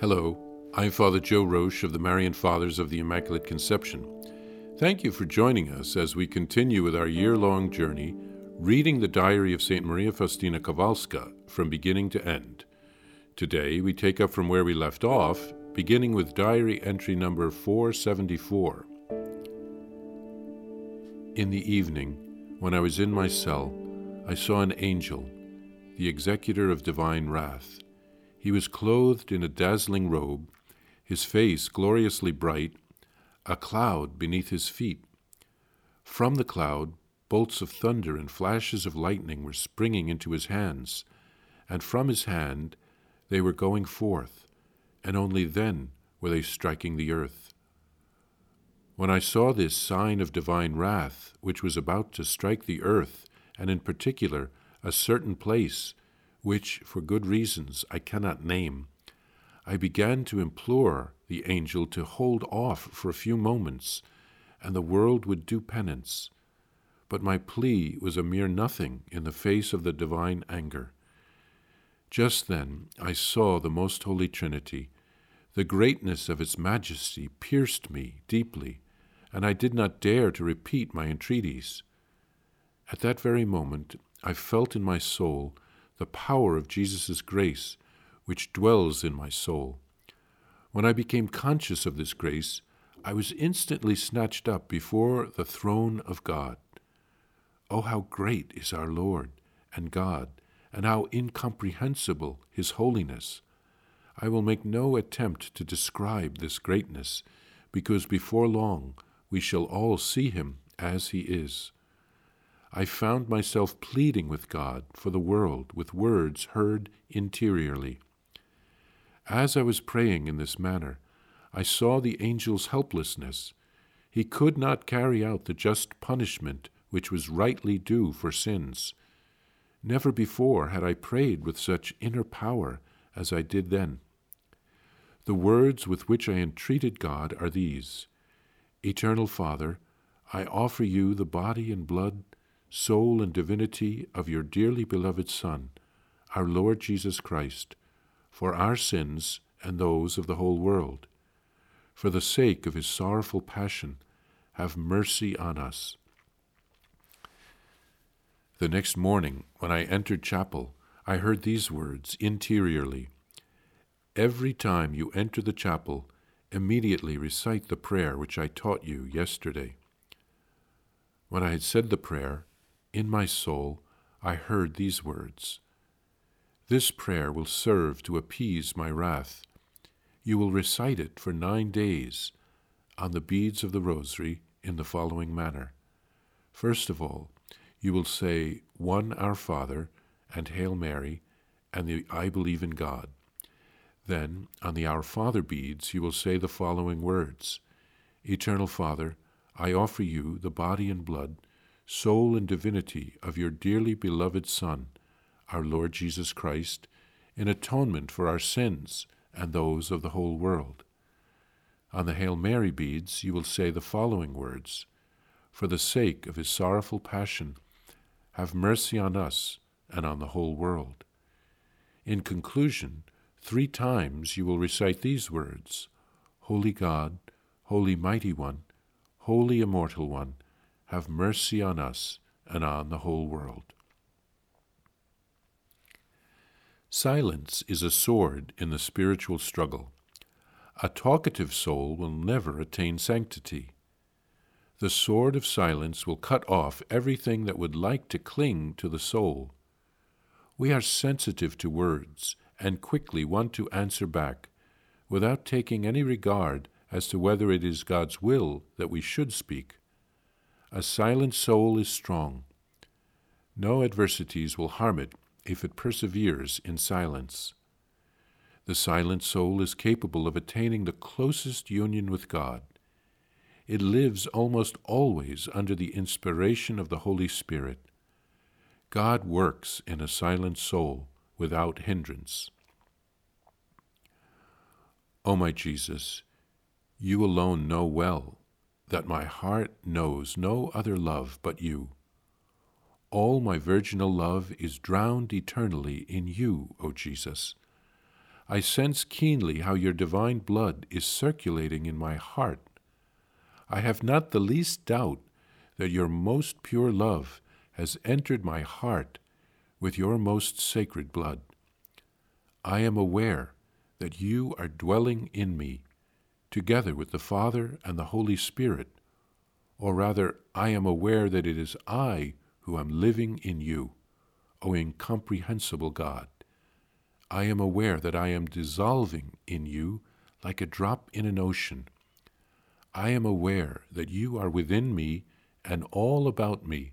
Hello, I'm Father Joe Roesch of the Marian Fathers of the Immaculate Conception. Thank you for joining us as we continue with our year long journey reading the diary of St. Maria Faustina Kowalska from beginning to end. Today we take up from where we left off, beginning with diary entry number 474. In the evening, when I was in my cell, I saw an angel, the executor of divine wrath he was clothed in a dazzling robe, his face gloriously bright, a cloud beneath his feet. From the cloud, bolts of thunder and flashes of lightning were springing into his hands, and from his hand they were going forth, and only then were they striking the earth. When I saw this sign of divine wrath, which was about to strike the earth, and in particular a certain place which, for good reasons I cannot name, I began to implore the angel to hold off for a few moments, and the world would do penance. But my plea was a mere nothing in the face of the divine anger. Just then I saw the Most Holy Trinity. The greatness of its majesty pierced me deeply, and I did not dare to repeat my entreaties. At that very moment I felt in my soul the power of Jesus' grace, which dwells in my soul. When I became conscious of this grace, I was instantly snatched up before the throne of God. Oh, how great is our Lord and God, and how incomprehensible His holiness! I will make no attempt to describe this greatness, because before long we shall all see Him as He is. I found myself pleading with God for the world with words heard interiorly. As I was praying in this manner, I saw the angel's helplessness. He could not carry out the just punishment which was rightly due for sins. Never before had I prayed with such inner power as I did then. The words with which I entreated God are these Eternal Father, I offer you the body and blood soul, and divinity of your dearly beloved Son, our Lord Jesus Christ, for our sins and those of the whole world. For the sake of his sorrowful passion, have mercy on us. The next morning, when I entered chapel, I heard these words interiorly Every time you enter the chapel, immediately recite the prayer which I taught you yesterday. When I had said the prayer, in my soul, I heard these words This prayer will serve to appease my wrath. You will recite it for nine days on the beads of the rosary in the following manner. First of all, you will say one Our Father and Hail Mary and the I believe in God. Then, on the Our Father beads, you will say the following words Eternal Father, I offer you the body and blood soul, and divinity of your dearly beloved Son, our Lord Jesus Christ, in atonement for our sins and those of the whole world. On the Hail Mary beads, you will say the following words For the sake of his sorrowful passion, have mercy on us and on the whole world. In conclusion, three times you will recite these words Holy God, Holy Mighty One, Holy Immortal One, have mercy on us and on the whole world. Silence is a sword in the spiritual struggle. A talkative soul will never attain sanctity. The sword of silence will cut off everything that would like to cling to the soul. We are sensitive to words and quickly want to answer back without taking any regard as to whether it is God's will that we should speak. A silent soul is strong. No adversities will harm it if it perseveres in silence. The silent soul is capable of attaining the closest union with God. It lives almost always under the inspiration of the Holy Spirit. God works in a silent soul without hindrance. O my Jesus, you alone know well that my heart knows no other love but you. All my virginal love is drowned eternally in you, O Jesus. I sense keenly how your divine blood is circulating in my heart. I have not the least doubt that your most pure love has entered my heart with your most sacred blood. I am aware that you are dwelling in me, together with the Father and the Holy Spirit, or rather, I am aware that it is I who am living in you, O incomprehensible God. I am aware that I am dissolving in you like a drop in an ocean. I am aware that you are within me and all about me,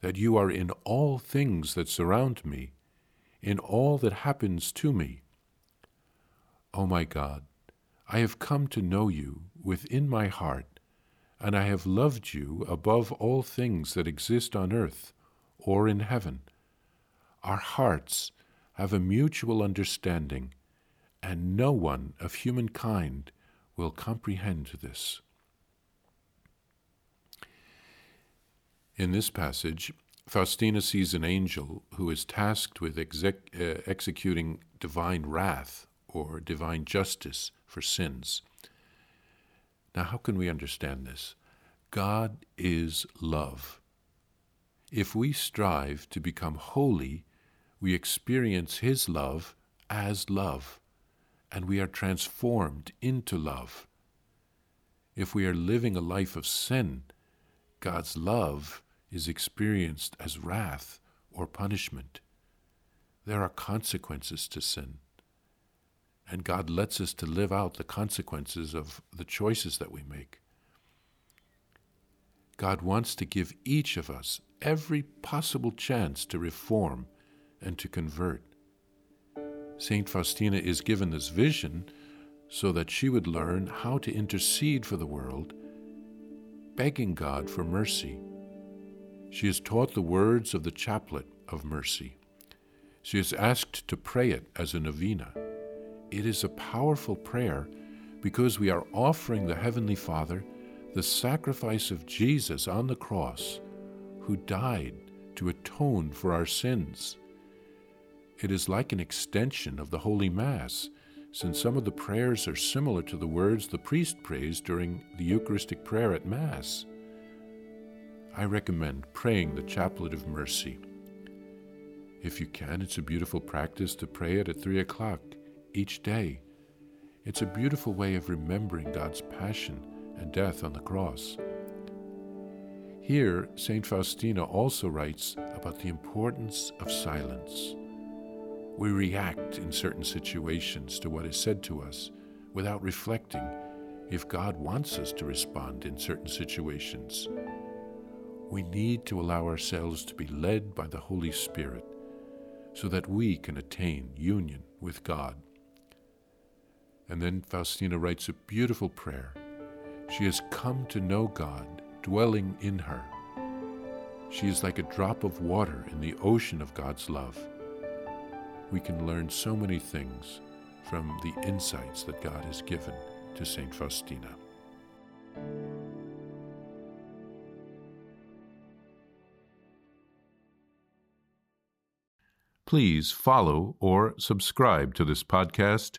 that you are in all things that surround me, in all that happens to me. O oh my God, I have come to know you within my heart, and I have loved you above all things that exist on earth or in heaven. Our hearts have a mutual understanding, and no one of humankind will comprehend this. In this passage, Faustina sees an angel who is tasked with exec- uh, executing divine wrath or divine justice for sins. Now, how can we understand this? God is love. If we strive to become holy, we experience His love as love, and we are transformed into love. If we are living a life of sin, God's love is experienced as wrath or punishment. There are consequences to sin, and God lets us to live out the consequences of the choices that we make. God wants to give each of us every possible chance to reform and to convert. St. Faustina is given this vision so that she would learn how to intercede for the world, begging God for mercy. She is taught the words of the chaplet of mercy. She is asked to pray it as a novena. It is a powerful prayer because we are offering the Heavenly Father the sacrifice of Jesus on the cross, who died to atone for our sins. It is like an extension of the Holy Mass, since some of the prayers are similar to the words the priest prays during the Eucharistic prayer at Mass. I recommend praying the Chaplet of Mercy. If you can, it's a beautiful practice to pray it at 3 o'clock each day. It's a beautiful way of remembering God's passion and death on the cross. Here, St. Faustina also writes about the importance of silence. We react in certain situations to what is said to us without reflecting if God wants us to respond in certain situations. We need to allow ourselves to be led by the Holy Spirit so that we can attain union with God. And then Faustina writes a beautiful prayer. She has come to know God dwelling in her. She is like a drop of water in the ocean of God's love we can learn so many things from the insights that God has given to St. Faustina. Please follow or subscribe to this podcast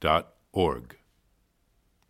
dot org.